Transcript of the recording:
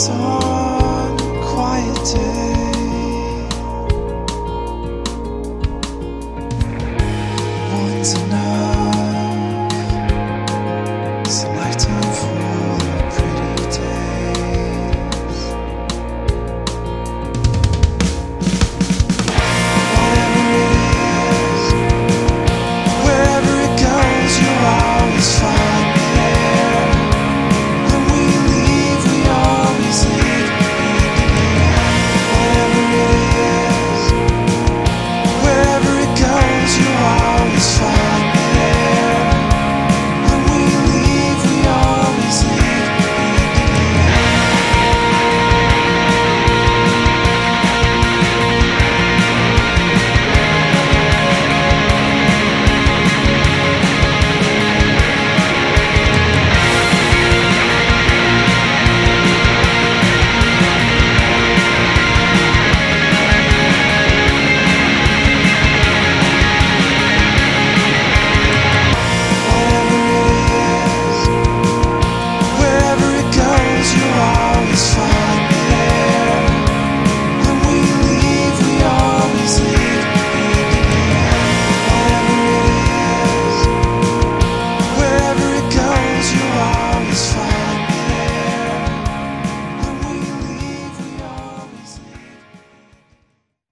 sunrise on